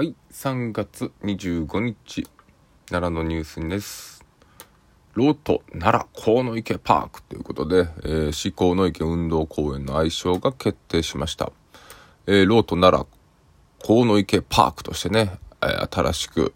はい、3月25日、奈良のニュースです。ロート奈良河野池パークということで、えー、市河池運動公園の愛称が決定しました。えー、ロート奈良河野池パークとしてね、えー、新しく、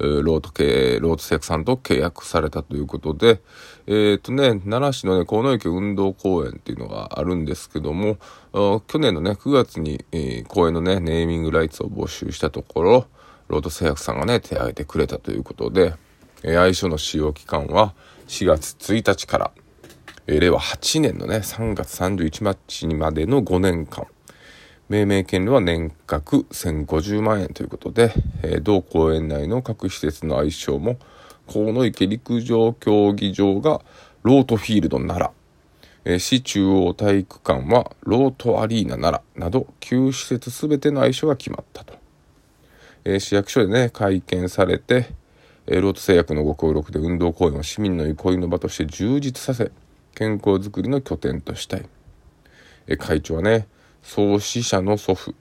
ロート系、ロート製薬さんと契約されたということで、えっ、ー、とね、奈良市のね、河池運動公園っていうのがあるんですけども、去年のね、9月に、えー、公園のね、ネーミングライツを募集したところ、ロート製薬さんがね、手挙げてくれたということで、えー、愛称の使用期間は4月1日から、えー、令和8年のね、3月31日までの5年間、命名権利は年額1050万円ということで、えー、同公園内の各施設の愛称も、河野池陸上競技場がロートフィールド奈良、えー、市中央体育館はロートアリーナ奈良など9施設すべての愛称が決まったと。えー、市役所でね、会見されて、えー、ロート製薬のご協力で運動公園を市民の憩いの場として充実させ、健康づくりの拠点としたい。え会長はね、創始者の祖父、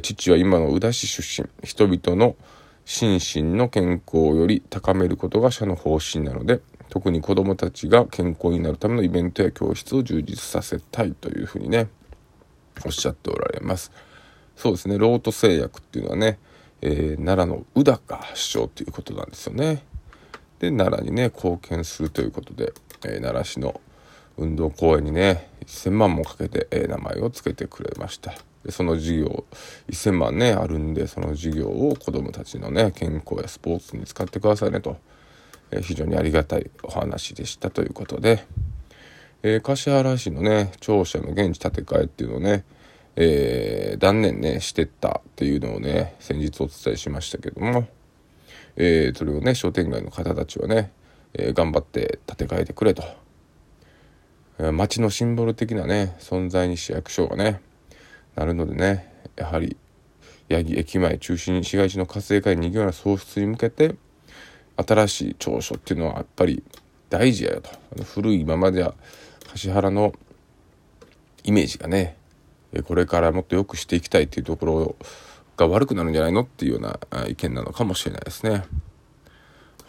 父は今の宇田市出身、人々の心身の健康をより高めることが社の方針なので、特に子どもたちが健康になるためのイベントや教室を充実させたいというふうにね、おっしゃっておられます。そうですね、ロート製薬っていうのはね、えー、奈良の宇高市長ということなんですよね。で、奈良にね、貢献するということで、えー、奈良市の運動公園にね1000万もかけて、えー、名前を付けてくれました。でその事業1000万ねあるんでその事業を子どもたちのね健康やスポーツに使ってくださいねと、えー、非常にありがたいお話でしたということで、えー、橿原市のね庁舎の現地建て替えっていうのをねえー、断念ねしてったっていうのをね先日お伝えしましたけども、えー、それをね商店街の方たちはね、えー、頑張って建て替えてくれと。町のシンボル的なね存在に市役所がねなるのでねやはり八木駅前中心に市街地の活性化やにぎわいの創出に向けて新しい長所っていうのはやっぱり大事やよと古い今までは橿原のイメージがねこれからもっと良くしていきたいっていうところが悪くなるんじゃないのっていうような意見なのかもしれないですね。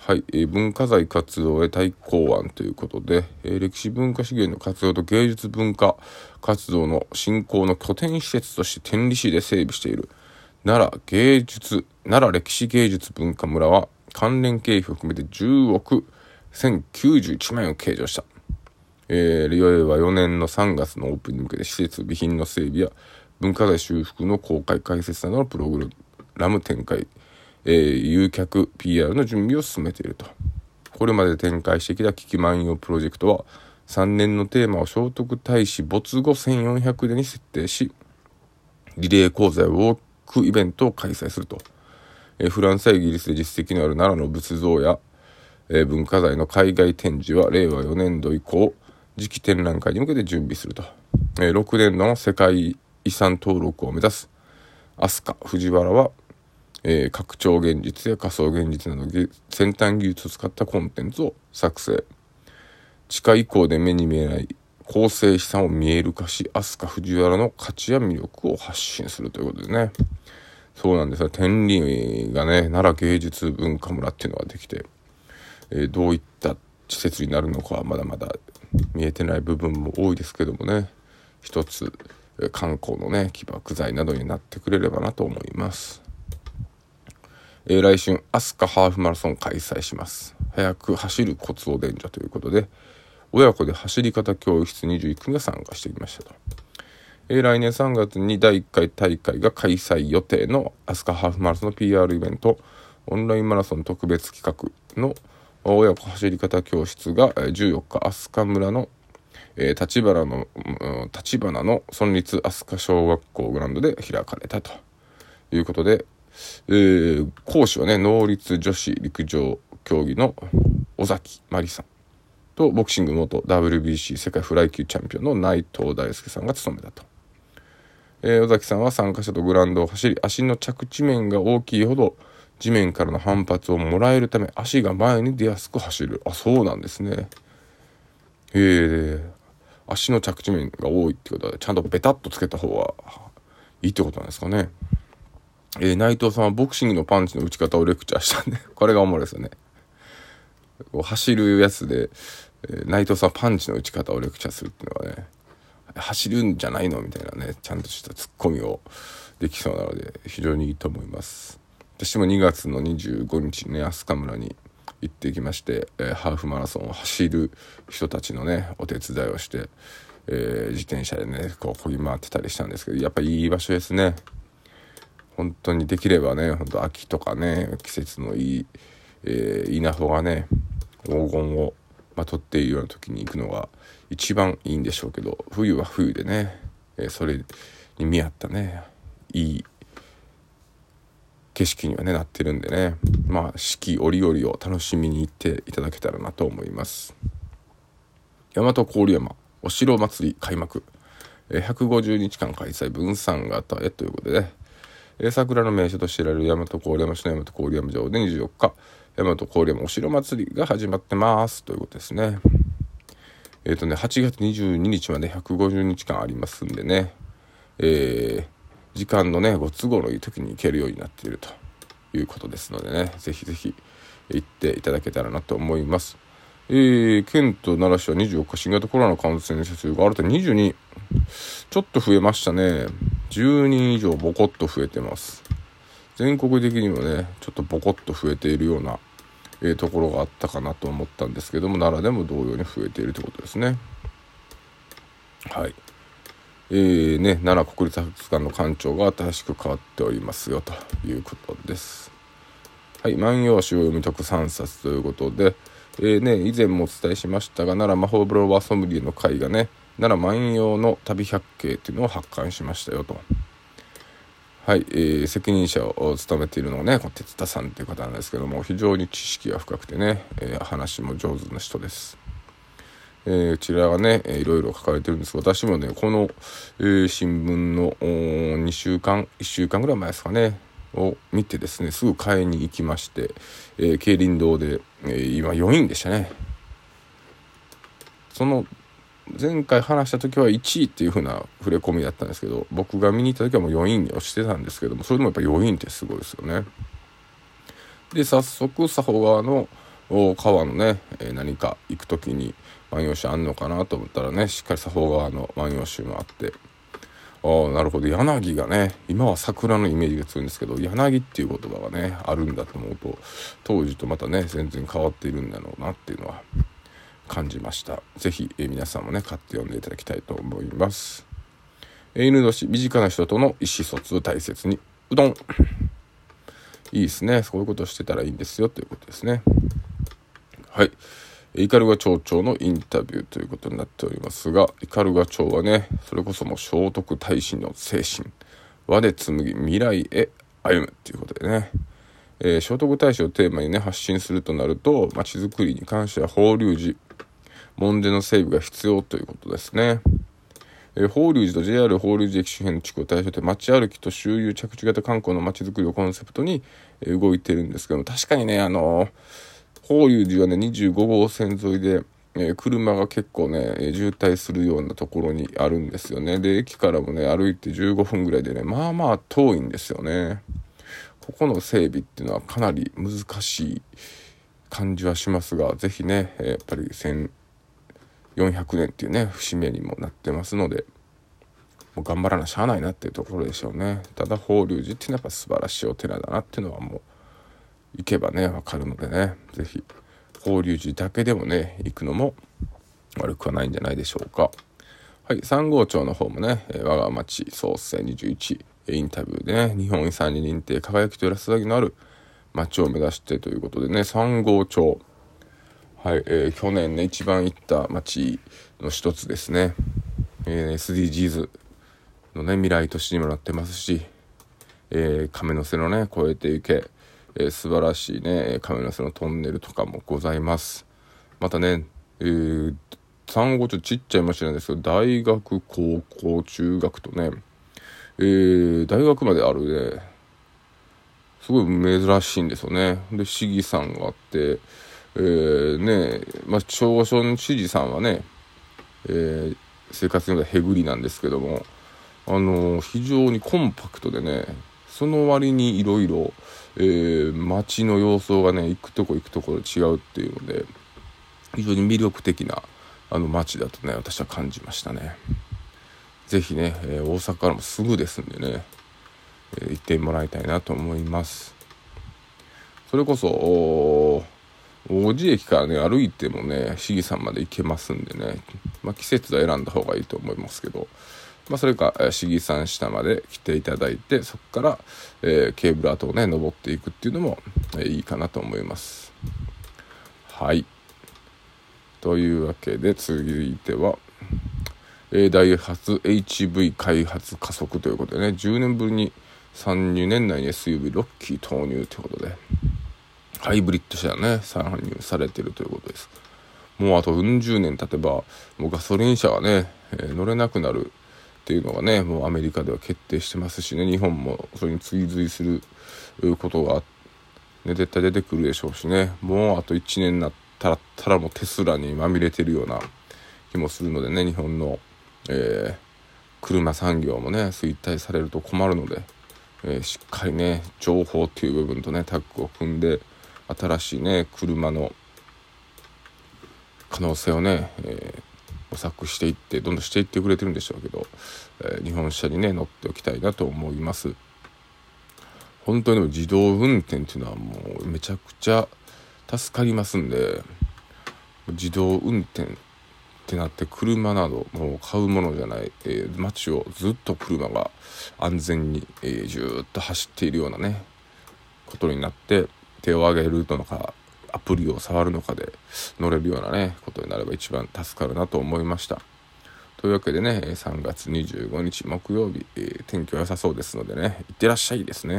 はい、えー、文化財活動へ対抗案ということで、えー、歴史文化資源の活用と芸術文化活動の振興の拠点施設として天理市で整備している奈良芸術、奈良歴史芸術文化村は関連経費を含めて10億1091万円を計上した。えー、令和4年の3月のオープンに向けて施設備品の整備や文化財修復の公開開設などのプログラム展開えー、誘客 PR の準備を進めていると。これまで展開してきた危機万葉プロジェクトは、3年のテーマを聖徳太子没後1400年に設定し、リレー講座やウォークイベントを開催すると。えー、フランスやイギリスで実績のある奈良の仏像や、えー、文化財の海外展示は令和4年度以降、次期展覧会に向けて準備すると。えー、6年度の世界遺産登録を目指す飛鳥藤原はえー、拡張現実や仮想現実など先端技術を使ったコンテンツを作成。地下以降で目に見えない構成資産を見える化し飛鳥藤原の価値や魅力を発信するということでね。そうなんです。よ天理がね奈良芸術文化村っていうのができて、えー、どういった施設になるのかはまだまだ見えてない部分も多いですけどもね。一つ観光のね起爆剤などになってくれればなと思います。えー、来春、飛鳥ハーフマラソン開催します。早く走るコツを伝授ということで、親子で走り方教室21組が参加してきましたと。えー、来年3月に第1回大会が開催予定の飛鳥ハーフマラソンの PR イベント、オンラインマラソン特別企画の親子走り方教室が14日、飛鳥村のえー、立花の、立花の村立飛鳥小学校グラウンドで開かれたということで、えー、講師はね、能率女子陸上競技の尾崎真理さんと、ボクシング元 WBC 世界フライ級チャンピオンの内藤大輔さんが務めたと。えー、尾崎さんは参加者とグラウンドを走り、足の着地面が大きいほど、地面からの反発をもらえるため、足が前に出やすく走る。あ、そうなんですね。えー、足の着地面が多いってことは、ちゃんとベタッとつけた方がいいってことなんですかね。えー、内藤さんはボクシングのパンチの打ち方をレクチャーしたんで、これがおもろいですよね。こう走るやつで、えー、内藤さんパンチの打ち方をレクチャーするっていうのはね、走るんじゃないのみたいなね、ちゃんとしたツッコミをできそうなので、非常にいいと思います。私も2月の25日にね、飛鳥村に行ってきまして、えー、ハーフマラソンを走る人たちのね、お手伝いをして、えー、自転車でね、こう、こぎ回ってたりしたんですけど、やっぱいい場所ですね。本当にできればね、本当秋とかね、季節のいい、えー、稲穂がね、黄金をまとっているような時に行くのが一番いいんでしょうけど、冬は冬でね、えー、それに見合ったね、いい景色にはね、なってるんでね、まあ、四季折々を楽しみに行っていただけたらなと思います。大和郡山お城祭り開幕。150日間開催分散型へということでね、えー、桜の名所として知られる大和郡山市の大和郡山城で24日、大和郡山お城祭りが始まってますということですね。えっ、ー、とね、8月22日まで150日間ありますんでね、えー、時間のね、ご都合のいい時に行けるようになっているということですのでね、ぜひぜひ行っていただけたらなと思います。えー、県と奈良市は24日新型コロナの感染者数が新たに22、ちょっと増えましたね。10人以上ボコッと増えてます。全国的にもね、ちょっとボコッと増えているような、えー、ところがあったかなと思ったんですけども、奈良でも同様に増えているということですね。はい。えー、ね、奈良国立博物館の館長が新しく変わっておりますよということです。はい、万葉集を読み解く3冊ということで、えー、ね、以前もお伝えしましたが、奈良魔法ブロワーソムリエの会がね、奈良万葉の旅百景っていうのを発刊しましたよと。はい、えー、責任者を務めているのがね、こ鉄田さんっていう方なんですけども、非常に知識が深くてね、えー、話も上手な人です。えー、こちらがね、えー、いろいろ書かれてるんですが、私もね、この、えー、新聞の2週間、1週間ぐらい前ですかね、を見てですねすぐ買いに行きまして、えー、競輪堂で、えー、今4位でしたねその前回話した時は1位っていう風な触れ込みだったんですけど僕が見に行った時はもう4位に押してたんですけどもそれでもやっぱ4位ってすごいですよね。で早速佐保川の川のね、え、何か行く時に万葉集あんのかなと思ったらねしっかり佐保川の万葉集もあって。ああなるほど。柳がね今は桜のイメージが強いんですけど柳っていう言葉がねあるんだと思うと当時とまたね全然変わっているんだろうなっていうのは感じました。是非、え皆さんもね買って読んでいただきたいと思います。犬年身近な人との意思疎通大切に。うどん。いいですね。そういうことしてたらいいんですよということですね。はい。イカルガ町長のインタビューということになっておりますが、イカルガ町はね、それこそもう聖徳太子の精神、和で紡ぎ未来へ歩むっていうことでね、えー、聖徳太子をテーマにね、発信するとなると、街づくりに関しては法隆寺、門出の整備が必要ということですね。えー、法隆寺と JR 法隆寺駅周辺の地区を対象と街歩きと周遊着地型観光の街づくりをコンセプトに、えー、動いてるんですけども、確かにね、あのー法隆寺はね、25号線沿いで、え、車が結構ね、渋滞するようなところにあるんですよね。で、駅からもね、歩いて15分ぐらいでね、まあまあ遠いんですよね。ここの整備っていうのはかなり難しい感じはしますが、是非ね、やっぱり線400年っていうね、節目にもなってますので、もう頑張らなしゃあないなっていうところでしょうね。ただ法隆寺っていうのはやっぱ素晴らしいお寺だなっていうのはもう、行けばね、わかるのでね、是非法隆寺だけでもね、行くのも悪くはないんじゃないでしょうか。はい、三号町の方もね、我が町創生21インタビューでね、日本遺産に認定、輝きと安らぎのある町を目指してということでね、三号町、はい、えー、去年ね、一番行った町の一つですね。えー、SDGs のね、未来都市にもなってますし、えー、亀の瀬のね、越えていけ、えー、素晴らしいね、亀の瀬のトンネルとかもございます。またね、えー、産後ちょっとちっちゃい町なんですけど、大学、高校、中学とね、えー、大学まであるね、すごい珍しいんですよね。で、市議さんがあって、えー、ね、まあ、町村知事さんはね、えー、生活にはへぐりなんですけども、あのー、非常にコンパクトでね、その割にいろいろ街の様相がね行くとこ行くところ違うっていうので非常に魅力的なあの街だとね私は感じましたね。是非ね、えー、大阪からもすぐですんでね、えー、行ってもらいたいなと思います。それこそ王子駅からね歩いてもね市議山まで行けますんでね、まあ、季節は選んだ方がいいと思いますけど。まあ、それか市議山下まで来ていただいてそこから、えー、ケーブル跡をね登っていくっていうのも、えー、いいかなと思います。はい。というわけで続いては、えー、ダイハツ HV 開発加速ということでね10年ぶりに32年内に SUV ロッキー投入ということで。ハイブリッド車ね参入されてるということです。もうあとうん十年経てばもうガソリン車はね、えー、乗れなくなるっていうのがねもうアメリカでは決定してますしね。日本もそれに追随することが、ね、絶対出てくるでしょうしね。もうあと1年になったらたらもうテスラにまみれてるような気もするのでね日本の、えー、車産業もね衰退されると困るので、えー、しっかりね情報っていう部分とねタッグを組んで新しいね車の可能性をね、えー、模索していってどんどんしていってくれてるんでしょうけど、えー、日本車にね乗っておきたいなと思います。本当にでも自動運転っていうのはもうめちゃくちゃ助かりますんで自動運転ってなって車などもう買うものじゃない、えー、街をずっと車が安全に、えー、ずっと走っているようなねことになって手を挙げるのかアプリを触るのかで乗れるようなねことになれば一番助かるなと思いました。というわけでね3月25日木曜日、えー、天気は良さそうですのでねいってらっしゃいですね。